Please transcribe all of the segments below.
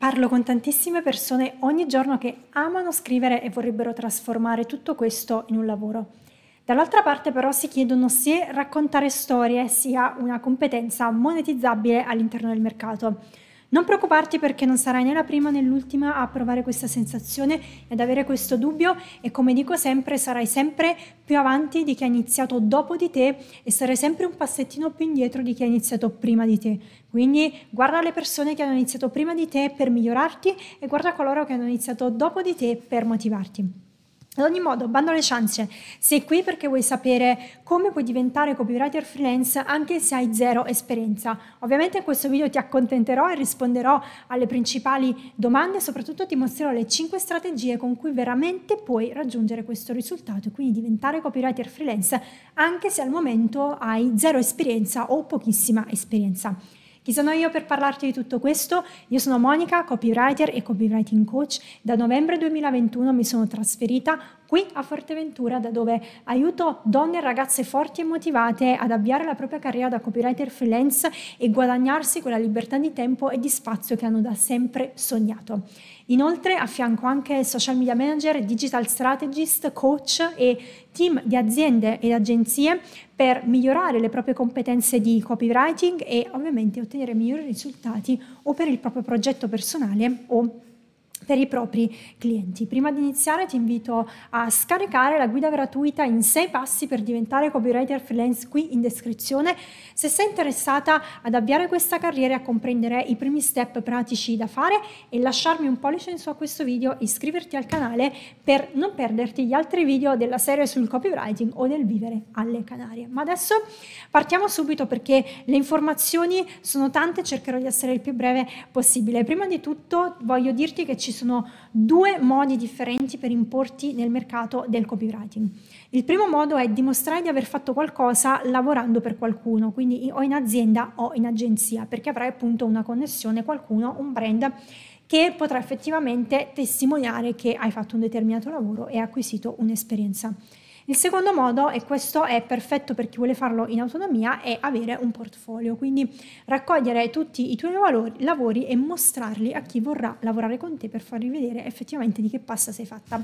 Parlo con tantissime persone ogni giorno che amano scrivere e vorrebbero trasformare tutto questo in un lavoro. Dall'altra parte però si chiedono se raccontare storie sia una competenza monetizzabile all'interno del mercato. Non preoccuparti perché non sarai né la prima né l'ultima a provare questa sensazione e ad avere questo dubbio e come dico sempre sarai sempre più avanti di chi ha iniziato dopo di te e sarai sempre un passettino più indietro di chi ha iniziato prima di te. Quindi guarda le persone che hanno iniziato prima di te per migliorarti e guarda coloro che hanno iniziato dopo di te per motivarti. Ad ogni modo, bando alle ciance, sei qui perché vuoi sapere come puoi diventare copywriter freelance anche se hai zero esperienza. Ovviamente in questo video ti accontenterò e risponderò alle principali domande e soprattutto ti mostrerò le 5 strategie con cui veramente puoi raggiungere questo risultato e quindi diventare copywriter freelance anche se al momento hai zero esperienza o pochissima esperienza. Chi sono io per parlarti di tutto questo? Io sono Monica, copywriter e copywriting coach. Da novembre 2021 mi sono trasferita qui a Forteventura, da dove aiuto donne e ragazze forti e motivate ad avviare la propria carriera da copywriter freelance e guadagnarsi quella libertà di tempo e di spazio che hanno da sempre sognato. Inoltre affianco anche social media manager, digital strategist, coach e team di aziende ed agenzie per migliorare le proprie competenze di copywriting e ovviamente ottenere migliori risultati o per il proprio progetto personale o per i propri clienti. Prima di iniziare ti invito a scaricare la guida gratuita in 6 passi per diventare copywriter freelance qui in descrizione. Se sei interessata ad avviare questa carriera e a comprendere i primi step pratici da fare e lasciarmi un pollice in su a questo video, iscriverti al canale per non perderti gli altri video della serie sul copywriting o del vivere alle Canarie. Ma adesso partiamo subito perché le informazioni sono tante, cercherò di essere il più breve possibile. Prima di tutto voglio dirti che ci sono sono due modi differenti per importi nel mercato del copywriting. Il primo modo è dimostrare di aver fatto qualcosa lavorando per qualcuno, quindi o in azienda o in agenzia, perché avrai appunto una connessione, qualcuno, un brand che potrà effettivamente testimoniare che hai fatto un determinato lavoro e acquisito un'esperienza. Il secondo modo, e questo è perfetto per chi vuole farlo in autonomia, è avere un portfolio, quindi raccogliere tutti i tuoi valori, lavori e mostrarli a chi vorrà lavorare con te per fargli vedere effettivamente di che pasta sei fatta.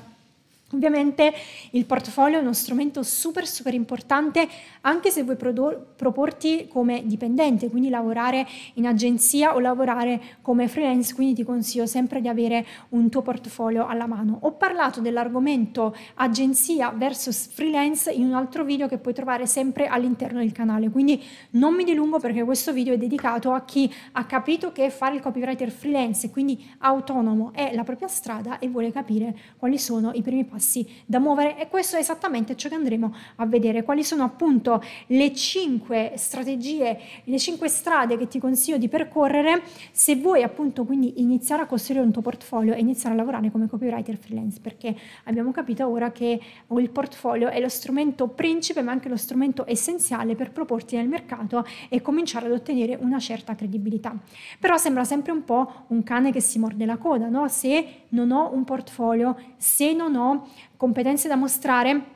Ovviamente il portfolio è uno strumento super super importante anche se vuoi proporti come dipendente, quindi lavorare in agenzia o lavorare come freelance, quindi ti consiglio sempre di avere un tuo portfolio alla mano. Ho parlato dell'argomento agenzia versus freelance in un altro video che puoi trovare sempre all'interno del canale, quindi non mi dilungo perché questo video è dedicato a chi ha capito che fare il copywriter freelance, quindi autonomo, è la propria strada e vuole capire quali sono i primi passi passi da muovere e questo è esattamente ciò che andremo a vedere, quali sono appunto le cinque strategie, le cinque strade che ti consiglio di percorrere se vuoi appunto quindi iniziare a costruire un tuo portfolio e iniziare a lavorare come copywriter freelance perché abbiamo capito ora che il portfolio è lo strumento principe ma anche lo strumento essenziale per proporti nel mercato e cominciare ad ottenere una certa credibilità. Però sembra sempre un po' un cane che si morde la coda, no? Se non ho un portfolio, se non ho competenze da mostrare,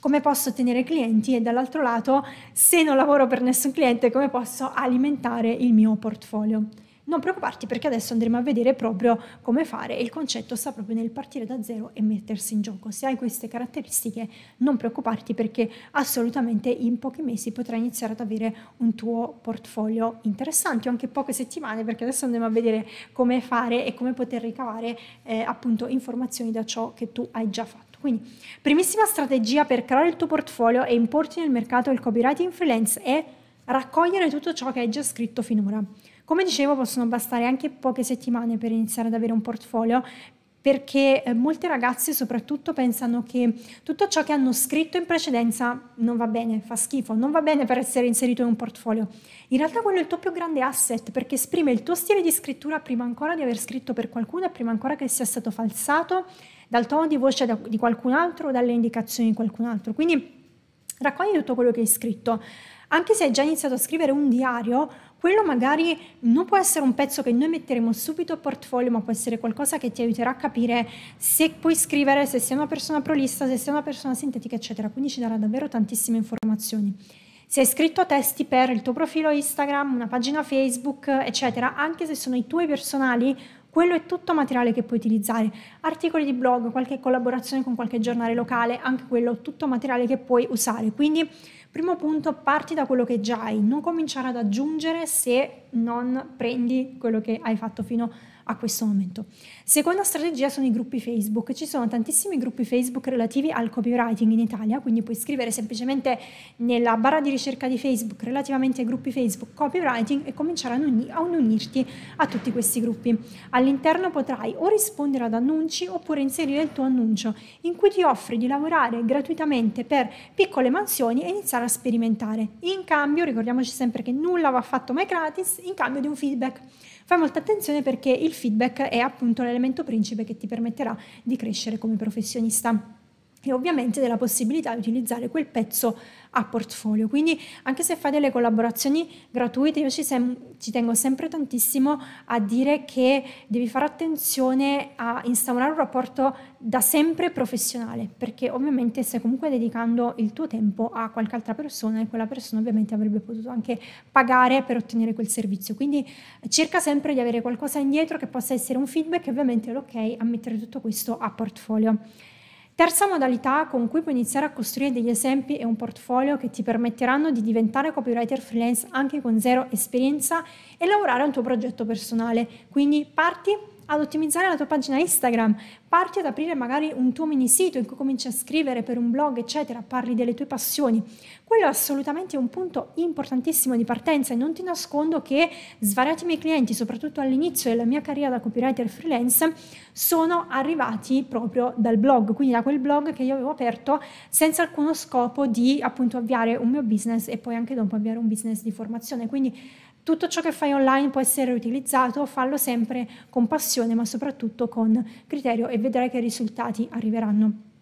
come posso ottenere clienti e dall'altro lato, se non lavoro per nessun cliente, come posso alimentare il mio portfolio. Non preoccuparti perché adesso andremo a vedere proprio come fare il concetto sta proprio nel partire da zero e mettersi in gioco. Se hai queste caratteristiche non preoccuparti perché assolutamente in pochi mesi potrai iniziare ad avere un tuo portfolio interessante o anche poche settimane perché adesso andremo a vedere come fare e come poter ricavare eh, appunto informazioni da ciò che tu hai già fatto. Quindi, primissima strategia per creare il tuo portfolio e importi nel mercato del copywriting freelance è raccogliere tutto ciò che hai già scritto finora. Come dicevo, possono bastare anche poche settimane per iniziare ad avere un portfolio perché eh, molte ragazze soprattutto pensano che tutto ciò che hanno scritto in precedenza non va bene, fa schifo, non va bene per essere inserito in un portfolio. In realtà quello è il tuo più grande asset perché esprime il tuo stile di scrittura prima ancora di aver scritto per qualcuno e prima ancora che sia stato falsato dal tono di voce di qualcun altro o dalle indicazioni di qualcun altro. Quindi raccogli tutto quello che hai scritto. Anche se hai già iniziato a scrivere un diario, quello magari non può essere un pezzo che noi metteremo subito a portfolio, ma può essere qualcosa che ti aiuterà a capire se puoi scrivere, se sei una persona prolista, se sei una persona sintetica, eccetera. Quindi ci darà davvero tantissime informazioni. Se hai scritto testi per il tuo profilo Instagram, una pagina Facebook, eccetera, anche se sono i tuoi personali, quello è tutto materiale che puoi utilizzare, articoli di blog, qualche collaborazione con qualche giornale locale, anche quello tutto materiale che puoi usare. Quindi Primo punto, parti da quello che già hai, non cominciare ad aggiungere se non prendi quello che hai fatto fino a a questo momento. Seconda strategia sono i gruppi Facebook. Ci sono tantissimi gruppi Facebook relativi al copywriting in Italia, quindi puoi scrivere semplicemente nella barra di ricerca di Facebook relativamente ai gruppi Facebook copywriting e cominciare a, uni- a unirti a tutti questi gruppi. All'interno potrai o rispondere ad annunci oppure inserire il tuo annuncio in cui ti offri di lavorare gratuitamente per piccole mansioni e iniziare a sperimentare. In cambio, ricordiamoci sempre che nulla va fatto mai gratis, in cambio di un feedback. Fai molta attenzione perché il feedback è appunto l'elemento principe che ti permetterà di crescere come professionista e ovviamente della possibilità di utilizzare quel pezzo a portfolio. Quindi anche se fai delle collaborazioni gratuite, io ci, sem- ci, tengo sempre tantissimo a dire che devi fare attenzione a instaurare un rapporto da sempre professionale, perché ovviamente stai comunque dedicando il tuo tempo a qualche altra persona e quella persona ovviamente avrebbe potuto anche pagare per ottenere quel servizio. Quindi cerca sempre di avere qualcosa indietro che possa essere un feedback e ovviamente l'ok a mettere tutto questo a portfolio. Terza modalità con cui puoi iniziare a costruire degli esempi e un portfolio che ti permetteranno di diventare copywriter freelance anche con zero esperienza e lavorare a un tuo progetto personale. Quindi parti ad ottimizzare la tua pagina Instagram, parti ad aprire magari un tuo mini sito in cui cominci a scrivere per un blog, eccetera, parli delle tue passioni. Quello è assolutamente un punto importantissimo di partenza e non ti nascondo che svariati miei clienti, soprattutto all'inizio della mia carriera da copywriter freelance, sono arrivati proprio dal blog, quindi da quel blog che io avevo aperto senza alcuno scopo di appunto avviare un mio business e poi anche dopo avviare un business di formazione. Quindi tutto ciò che fai online può essere utilizzato, fallo sempre con passione, ma soprattutto con criterio e vedrai che i risultati arriveranno.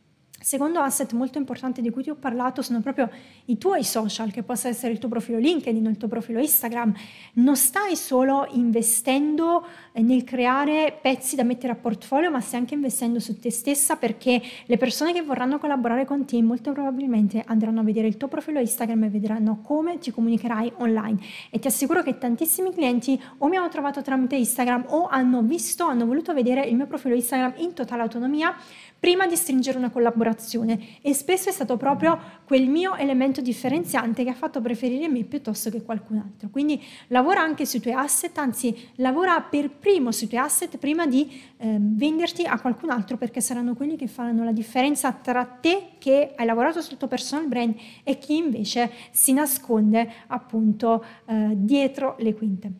Secondo asset molto importante di cui ti ho parlato sono proprio i tuoi social, che possa essere il tuo profilo LinkedIn o il tuo profilo Instagram. Non stai solo investendo eh, nel creare pezzi da mettere a portfolio, ma stai anche investendo su te stessa perché le persone che vorranno collaborare con te molto probabilmente andranno a vedere il tuo profilo Instagram e vedranno come ti comunicherai online. E ti assicuro che tantissimi clienti o mi hanno trovato tramite Instagram o hanno visto, hanno voluto vedere il mio profilo Instagram in totale autonomia prima di stringere una collaborazione e spesso è stato proprio quel mio elemento differenziante che ha fatto preferire me piuttosto che qualcun altro. Quindi lavora anche sui tuoi asset, anzi lavora per primo sui tuoi asset prima di eh, venderti a qualcun altro perché saranno quelli che faranno la differenza tra te che hai lavorato sul tuo personal brand e chi invece si nasconde appunto eh, dietro le quinte.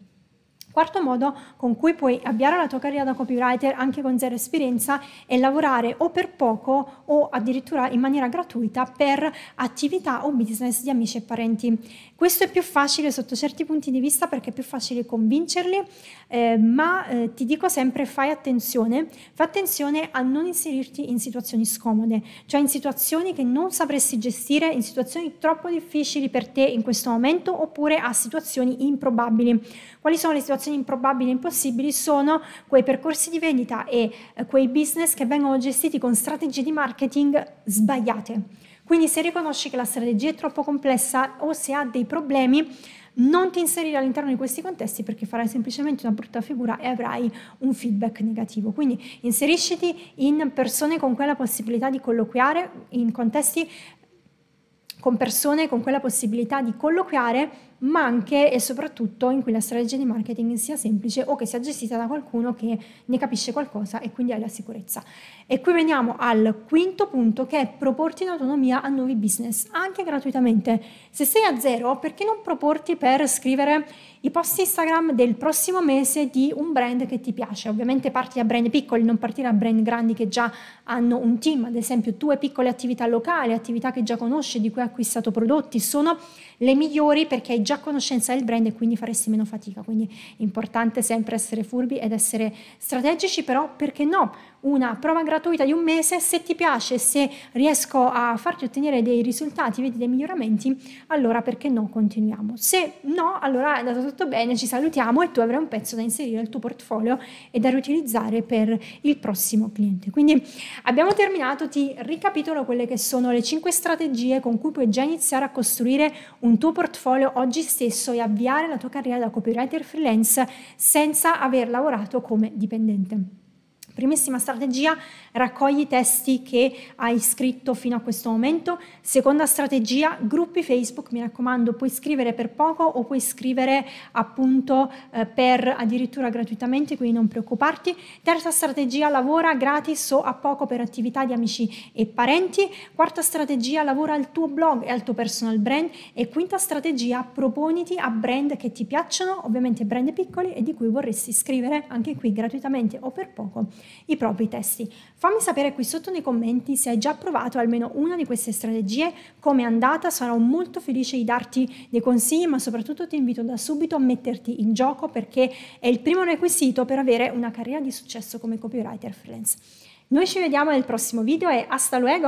Quarto modo con cui puoi avviare la tua carriera da copywriter anche con zero esperienza è lavorare o per poco o addirittura in maniera gratuita per attività o business di amici e parenti. Questo è più facile sotto certi punti di vista perché è più facile convincerli, eh, ma eh, ti dico sempre fai attenzione, fai attenzione a non inserirti in situazioni scomode, cioè in situazioni che non sapresti gestire, in situazioni troppo difficili per te in questo momento oppure a situazioni improbabili. Quali sono le situazioni improbabili e impossibili? Sono quei percorsi di vendita e eh, quei business che vengono gestiti con strategie di marketing sbagliate. Quindi se riconosci che la strategia è troppo complessa o se ha dei problemi, non ti inserire all'interno di questi contesti perché farai semplicemente una brutta figura e avrai un feedback negativo. Quindi inserisciti in persone con quella possibilità di colloquiare, in contesti con persone con quella possibilità di colloquiare ma anche e soprattutto in cui la strategia di marketing sia semplice o che sia gestita da qualcuno che ne capisce qualcosa e quindi hai la sicurezza. E qui veniamo al quinto punto che è proporti in autonomia a nuovi business, anche gratuitamente. Se sei a zero, perché non proporti per scrivere i post Instagram del prossimo mese di un brand che ti piace? Ovviamente parti da brand piccoli, non partire da brand grandi che già hanno un team, ad esempio tue piccole attività locali, attività che già conosci, di cui hai acquistato prodotti, sono le migliori perché hai già conoscenza del brand e quindi faresti meno fatica. Quindi è importante sempre essere furbi ed essere strategici, però perché no? Una prova gratuita di un mese, se ti piace, se riesco a farti ottenere dei risultati, vedi dei miglioramenti, allora perché no continuiamo. Se no, allora è andato tutto bene, ci salutiamo e tu avrai un pezzo da inserire nel tuo portfolio e da riutilizzare per il prossimo cliente. Quindi abbiamo terminato, ti ricapitolo quelle che sono le 5 strategie con cui puoi già iniziare a costruire un tuo portfolio oggi stesso e avviare la tua carriera da copywriter freelance senza aver lavorato come dipendente. Primissima strategia, raccogli i testi che hai scritto fino a questo momento. Seconda strategia, gruppi Facebook, mi raccomando, puoi scrivere per poco o puoi scrivere appunto eh, per addirittura gratuitamente, quindi non preoccuparti. Terza strategia, lavora gratis o a poco per attività di amici e parenti. Quarta strategia, lavora al tuo blog e al tuo personal brand. E quinta strategia, proponiti a brand che ti piacciono, ovviamente brand piccoli e di cui vorresti scrivere anche qui gratuitamente o per poco i propri testi. Fammi sapere qui sotto nei commenti se hai già provato almeno una di queste strategie, come è andata, sarò molto felice di darti dei consigli, ma soprattutto ti invito da subito a metterti in gioco perché è il primo requisito per avere una carriera di successo come copywriter freelance. Noi ci vediamo nel prossimo video e hasta luego!